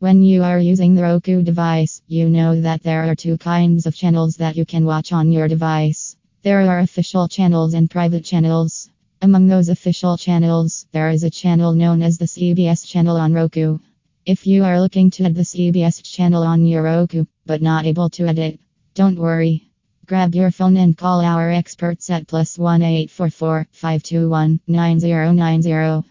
When you are using the Roku device, you know that there are two kinds of channels that you can watch on your device. There are official channels and private channels. Among those official channels, there is a channel known as the CBS channel on Roku. If you are looking to add the CBS channel on your Roku, but not able to add it, don't worry. Grab your phone and call our experts at plus 1 844 521 9090.